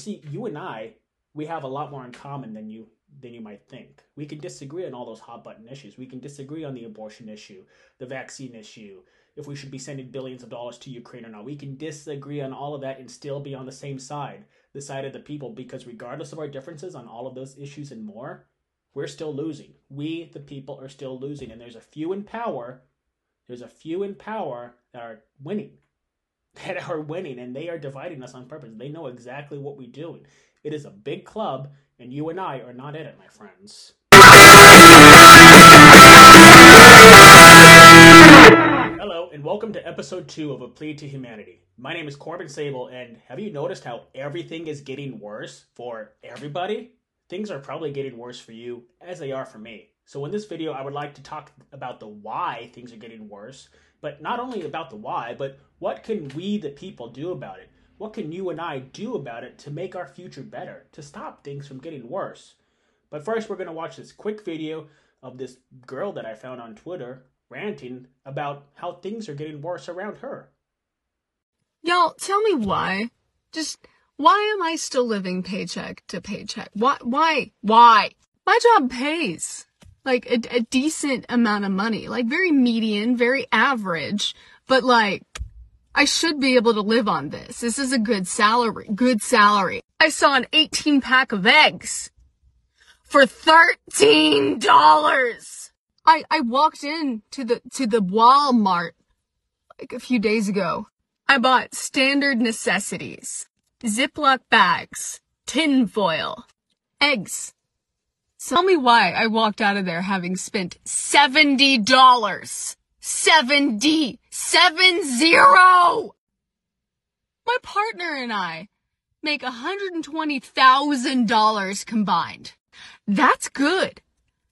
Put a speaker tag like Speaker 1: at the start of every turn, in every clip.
Speaker 1: See, you and I, we have a lot more in common than you than you might think. We can disagree on all those hot button issues. We can disagree on the abortion issue, the vaccine issue, if we should be sending billions of dollars to Ukraine or not. We can disagree on all of that and still be on the same side, the side of the people, because regardless of our differences on all of those issues and more, we're still losing. We, the people, are still losing. And there's a few in power, there's a few in power that are winning. That are winning, and they are dividing us on purpose. They know exactly what we're doing. It is a big club, and you and I are not in it, my friends. Hello, and welcome to episode two of A Plea to Humanity. My name is Corbin Sable, and have you noticed how everything is getting worse for everybody? Things are probably getting worse for you as they are for me. So, in this video, I would like to talk about the why things are getting worse, but not only about the why, but what can we, the people, do about it? What can you and I do about it to make our future better, to stop things from getting worse? But first, we're going to watch this quick video of this girl that I found on Twitter ranting about how things are getting worse around her.
Speaker 2: Y'all, tell me why. Just why am I still living paycheck to paycheck? Why? Why? Why? My job pays like a, a decent amount of money, like very median, very average, but like I should be able to live on this. This is a good salary, good salary. I saw an 18 pack of eggs for $13. I, I walked in to the, to the Walmart like a few days ago. I bought standard necessities, Ziploc bags, tin foil, eggs. Tell me why I walked out of there having spent $70. 70! Seven zero! My partner and I make $120,000 combined. That's good.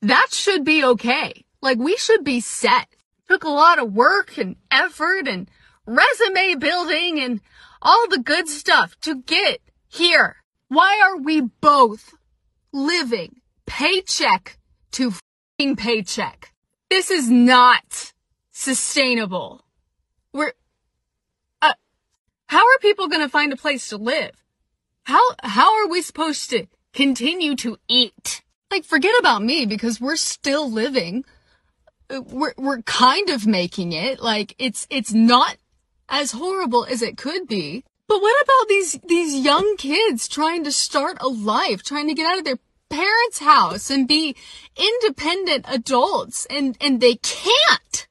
Speaker 2: That should be okay. Like we should be set. Took a lot of work and effort and resume building and all the good stuff to get here. Why are we both living paycheck to paycheck? This is not sustainable. We're, uh, how are people going to find a place to live? How, how are we supposed to continue to eat? Like, forget about me because we're still living. We're, we're kind of making it. Like, it's, it's not as horrible as it could be. But what about these, these young kids trying to start a life, trying to get out of their parents' house and be independent adults and, and they can't?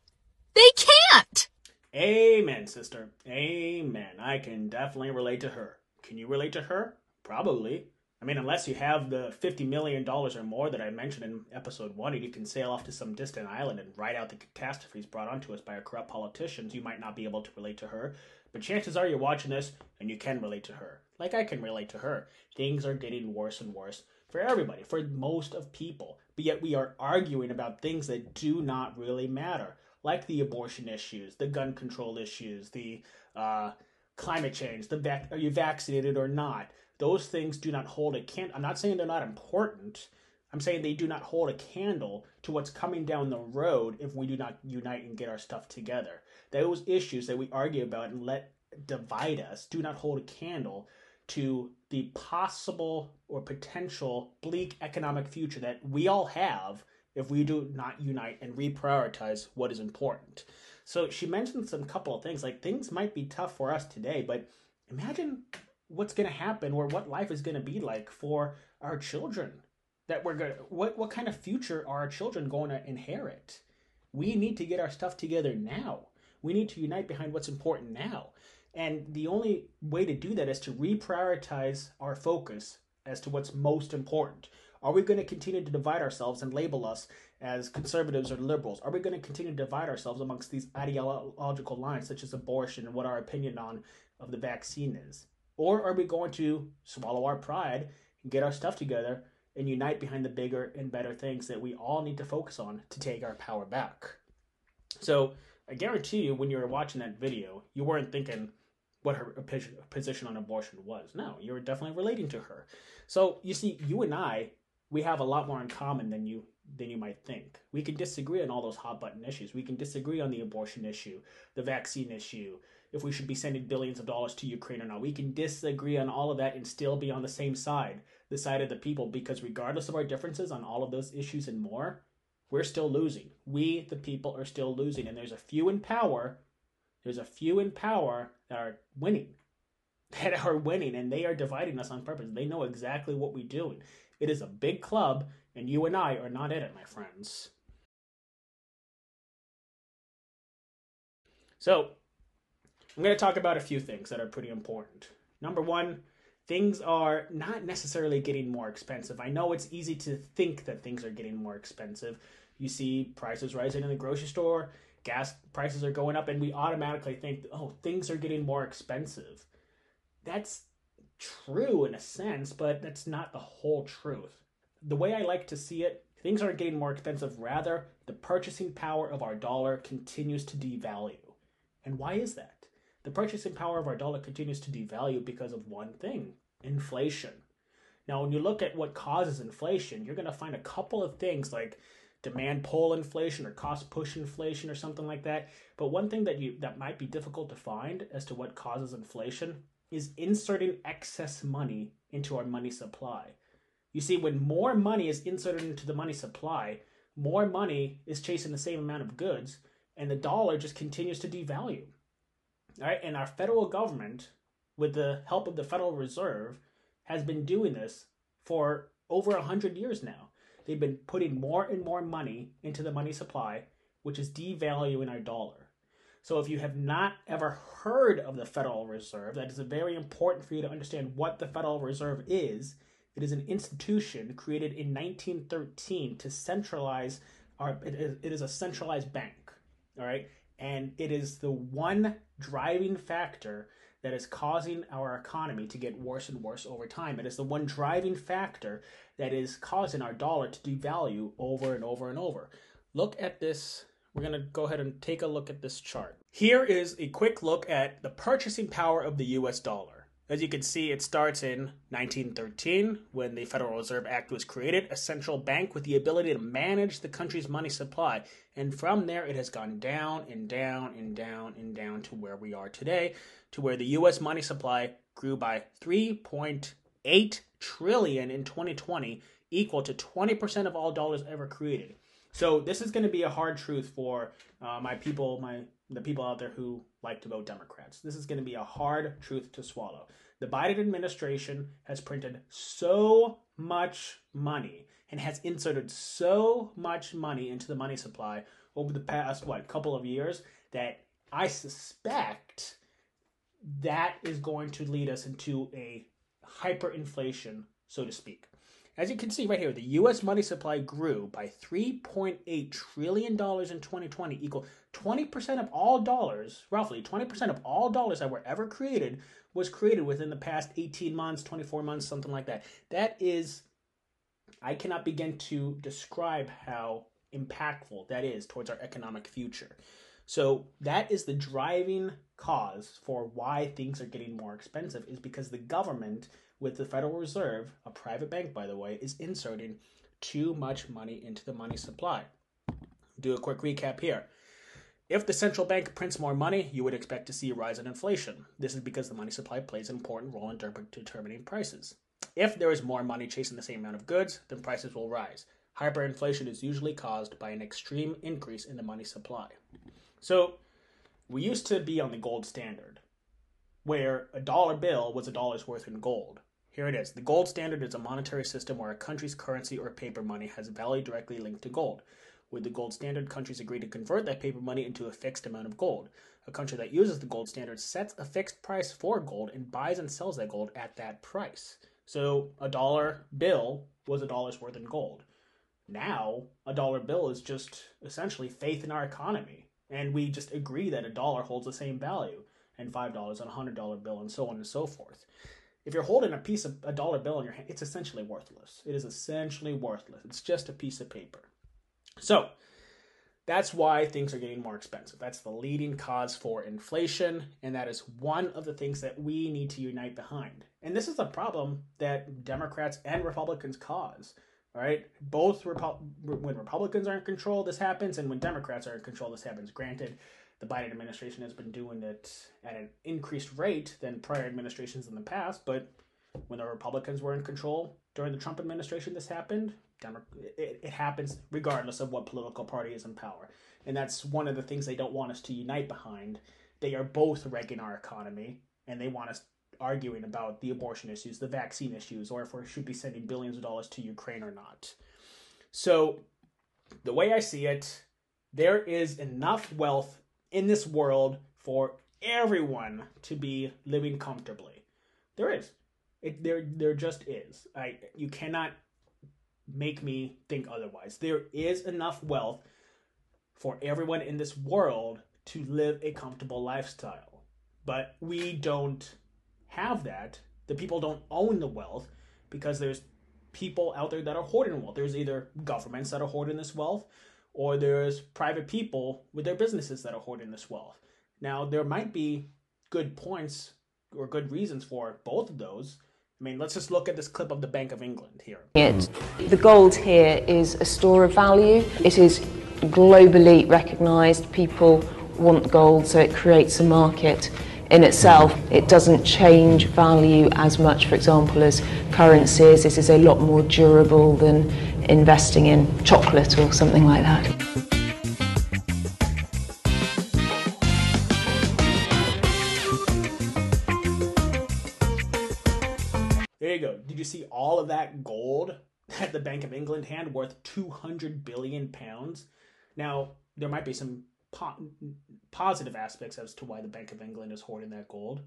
Speaker 2: They can't!
Speaker 1: Amen, sister. Amen. I can definitely relate to her. Can you relate to her? Probably. I mean, unless you have the $50 million or more that I mentioned in episode one, and you can sail off to some distant island and ride out the catastrophes brought onto us by our corrupt politicians, you might not be able to relate to her. But chances are you're watching this and you can relate to her. Like I can relate to her. Things are getting worse and worse for everybody, for most of people. But yet we are arguing about things that do not really matter like the abortion issues, the gun control issues, the uh, climate change, the vac- are you vaccinated or not? Those things do not hold a can. I'm not saying they're not important. I'm saying they do not hold a candle to what's coming down the road if we do not unite and get our stuff together. Those issues that we argue about and let divide us do not hold a candle to the possible or potential bleak economic future that we all have if we do not unite and reprioritize what is important. So she mentioned some couple of things like things might be tough for us today, but imagine what's going to happen or what life is going to be like for our children that we're going what what kind of future are our children going to inherit? We need to get our stuff together now. We need to unite behind what's important now and the only way to do that is to reprioritize our focus as to what's most important are we going to continue to divide ourselves and label us as conservatives or liberals? Are we going to continue to divide ourselves amongst these ideological lines, such as abortion and what our opinion on of the vaccine is? Or are we going to swallow our pride and get our stuff together and unite behind the bigger and better things that we all need to focus on to take our power back? So I guarantee you, when you were watching that video, you weren't thinking what her position on abortion was. No, you're definitely relating to her. So you see, you and I we have a lot more in common than you than you might think. We can disagree on all those hot button issues. We can disagree on the abortion issue, the vaccine issue, if we should be sending billions of dollars to Ukraine or not. We can disagree on all of that and still be on the same side, the side of the people, because regardless of our differences on all of those issues and more, we're still losing. We, the people, are still losing. And there's a few in power, there's a few in power that are winning, that are winning, and they are dividing us on purpose. They know exactly what we're doing. It is a big club, and you and I are not in it, my friends. So, I'm going to talk about a few things that are pretty important. Number one, things are not necessarily getting more expensive. I know it's easy to think that things are getting more expensive. You see prices rising in the grocery store, gas prices are going up, and we automatically think, oh, things are getting more expensive. That's true in a sense, but that's not the whole truth. The way I like to see it, things aren't getting more expensive. Rather, the purchasing power of our dollar continues to devalue. And why is that? The purchasing power of our dollar continues to devalue because of one thing inflation. Now, when you look at what causes inflation, you're going to find a couple of things like demand pull inflation or cost push inflation or something like that. But one thing that you that might be difficult to find as to what causes inflation is inserting excess money into our money supply. You see, when more money is inserted into the money supply, more money is chasing the same amount of goods, and the dollar just continues to devalue. All right, and our federal government, with the help of the Federal Reserve, has been doing this for over a hundred years now. They've been putting more and more money into the money supply, which is devaluing our dollar. So if you have not ever heard of the Federal Reserve, that is very important for you to understand what the Federal Reserve is. It is an institution created in 1913 to centralize our it is, it is a centralized bank, all right? And it is the one driving factor that is causing our economy to get worse and worse over time. It is the one driving factor that is causing our dollar to devalue over and over and over. Look at this. We're going to go ahead and take a look at this chart. Here is a quick look at the purchasing power of the US dollar. As you can see, it starts in 1913 when the Federal Reserve Act was created, a central bank with the ability to manage the country's money supply. And from there, it has gone down and down and down and down to where we are today, to where the US money supply grew by 3.8 trillion in 2020, equal to 20% of all dollars ever created. So this is going to be a hard truth for uh, my people, my the people out there who like to vote Democrats. This is going to be a hard truth to swallow. The Biden administration has printed so much money and has inserted so much money into the money supply over the past what couple of years that I suspect that is going to lead us into a hyperinflation, so to speak. As you can see right here, the US money supply grew by $3.8 trillion in 2020, equal 20% of all dollars, roughly 20% of all dollars that were ever created was created within the past 18 months, 24 months, something like that. That is, I cannot begin to describe how impactful that is towards our economic future. So that is the driving cause for why things are getting more expensive is because the government with the Federal Reserve, a private bank by the way, is inserting too much money into the money supply. Do a quick recap here. If the central bank prints more money, you would expect to see a rise in inflation. This is because the money supply plays an important role in determining prices. If there is more money chasing the same amount of goods, then prices will rise. Hyperinflation is usually caused by an extreme increase in the money supply. So, we used to be on the gold standard, where a dollar bill was a dollar's worth in gold. Here it is. The gold standard is a monetary system where a country's currency or paper money has value directly linked to gold. With the gold standard, countries agree to convert that paper money into a fixed amount of gold. A country that uses the gold standard sets a fixed price for gold and buys and sells that gold at that price. So a dollar bill was a dollar's worth in gold. Now, a dollar bill is just essentially faith in our economy. And we just agree that a dollar holds the same value, and $5 and a $100 bill, and so on and so forth if you're holding a piece of a dollar bill in your hand, it's essentially worthless. It is essentially worthless. It's just a piece of paper. So that's why things are getting more expensive. That's the leading cause for inflation, and that is one of the things that we need to unite behind. And this is a problem that Democrats and Republicans cause. All right, both Repu- when Republicans are in control, this happens, and when Democrats are in control, this happens. Granted, the Biden administration has been doing it at an increased rate than prior administrations in the past. But when the Republicans were in control during the Trump administration, this happened. It, it happens regardless of what political party is in power. And that's one of the things they don't want us to unite behind. They are both wrecking our economy, and they want us arguing about the abortion issues, the vaccine issues, or if we should be sending billions of dollars to Ukraine or not. So, the way I see it, there is enough wealth in this world for everyone to be living comfortably. There is. It, there, there just is. I, you cannot make me think otherwise. There is enough wealth for everyone in this world to live a comfortable lifestyle. But we don't have that. The people don't own the wealth because there's people out there that are hoarding wealth. There's either governments that are hoarding this wealth or there's private people with their businesses that are hoarding this wealth. Now, there might be good points or good reasons for both of those. I mean, let's just look at this clip of the Bank of England here.
Speaker 3: It, the gold here is a store of value. It is globally recognized. People want gold, so it creates a market in itself. It doesn't change value as much, for example, as currencies. This is a lot more durable than investing in chocolate or something like that.
Speaker 1: There you go. Did you see all of that gold that the Bank of England had worth 200 billion pounds? Now, there might be some po- positive aspects as to why the Bank of England is hoarding that gold.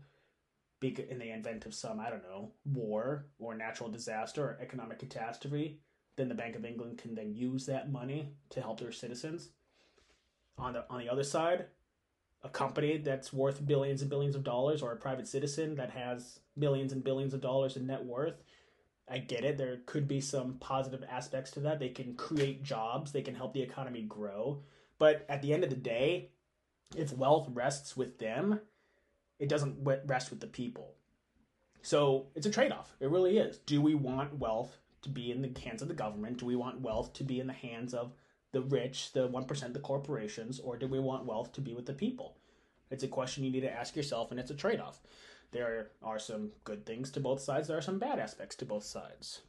Speaker 1: In the event of some, I don't know, war or natural disaster or economic catastrophe, then the Bank of England can then use that money to help their citizens. On the on the other side, a company that's worth billions and billions of dollars or a private citizen that has millions and billions of dollars in net worth I get it. There could be some positive aspects to that. They can create jobs, they can help the economy grow. But at the end of the day, if wealth rests with them, it doesn't rest with the people. So it's a trade off. It really is. Do we want wealth to be in the hands of the government? Do we want wealth to be in the hands of the rich, the 1%, the corporations, or do we want wealth to be with the people? It's a question you need to ask yourself, and it's a trade off. There are some good things to both sides, there are some bad aspects to both sides.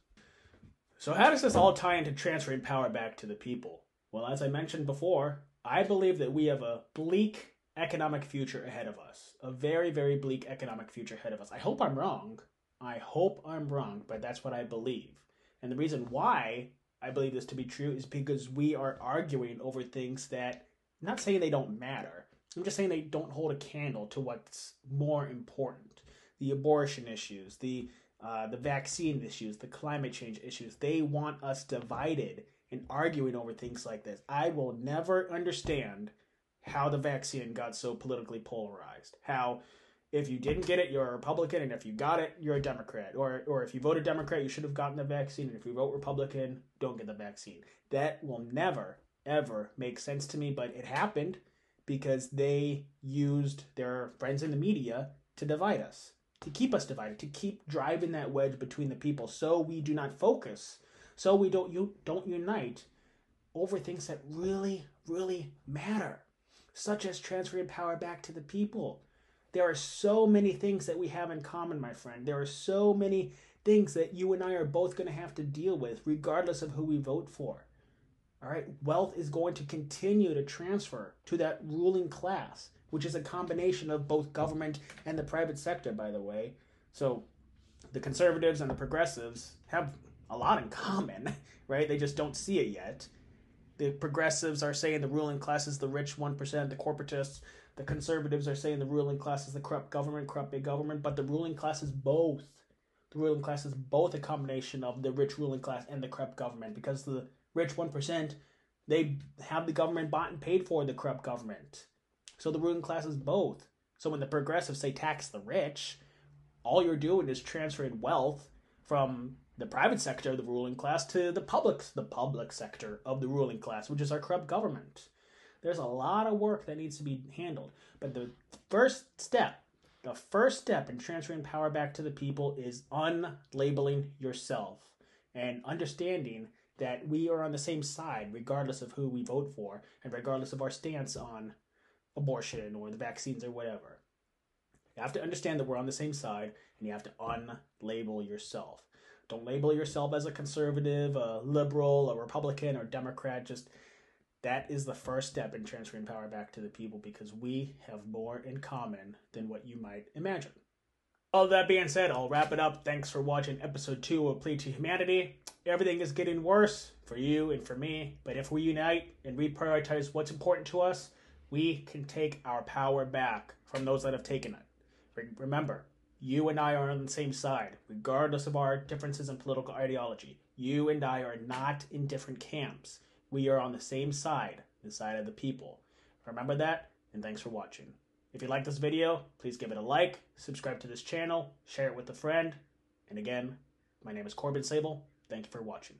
Speaker 1: So, how does this all tie into transferring power back to the people? Well, as I mentioned before, I believe that we have a bleak economic future ahead of us. A very, very bleak economic future ahead of us. I hope I'm wrong. I hope I'm wrong, but that's what I believe. And the reason why I believe this to be true is because we are arguing over things that, I'm not saying they don't matter, I'm just saying they don't hold a candle to what's more important. The abortion issues, the uh, the vaccine issues, the climate change issues. They want us divided and arguing over things like this. I will never understand how the vaccine got so politically polarized. How if you didn't get it, you're a Republican, and if you got it, you're a Democrat. Or or if you voted Democrat, you should have gotten the vaccine, and if you vote Republican, don't get the vaccine. That will never ever make sense to me, but it happened because they used their friends in the media to divide us, to keep us divided, to keep driving that wedge between the people so we do not focus so we don't you don't unite over things that really really matter such as transferring power back to the people. There are so many things that we have in common my friend. There are so many things that you and I are both going to have to deal with regardless of who we vote for. All right? Wealth is going to continue to transfer to that ruling class which is a combination of both government and the private sector by the way. So the conservatives and the progressives have a lot in common, right? They just don't see it yet. The progressives are saying the ruling class is the rich 1%, the corporatists, the conservatives are saying the ruling class is the corrupt government, corrupt big government, but the ruling class is both. The ruling class is both a combination of the rich ruling class and the corrupt government because the rich 1%, they have the government bought and paid for the corrupt government. So the ruling class is both. So when the progressives say tax the rich, all you're doing is transferring wealth from the private sector of the ruling class to the public the public sector of the ruling class, which is our corrupt government. There's a lot of work that needs to be handled, but the first step, the first step in transferring power back to the people is unlabeling yourself and understanding that we are on the same side regardless of who we vote for and regardless of our stance on abortion or the vaccines or whatever. You have to understand that we're on the same side and you have to unlabel yourself. Don't label yourself as a conservative, a liberal, a Republican, or Democrat. Just that is the first step in transferring power back to the people because we have more in common than what you might imagine. All that being said, I'll wrap it up. Thanks for watching episode two of Plea to Humanity. Everything is getting worse for you and for me, but if we unite and reprioritize what's important to us, we can take our power back from those that have taken it. Remember, you and I are on the same side, regardless of our differences in political ideology. You and I are not in different camps. We are on the same side, the side of the people. Remember that, and thanks for watching. If you like this video, please give it a like, subscribe to this channel, share it with a friend. And again, my name is Corbin Sable. Thank you for watching.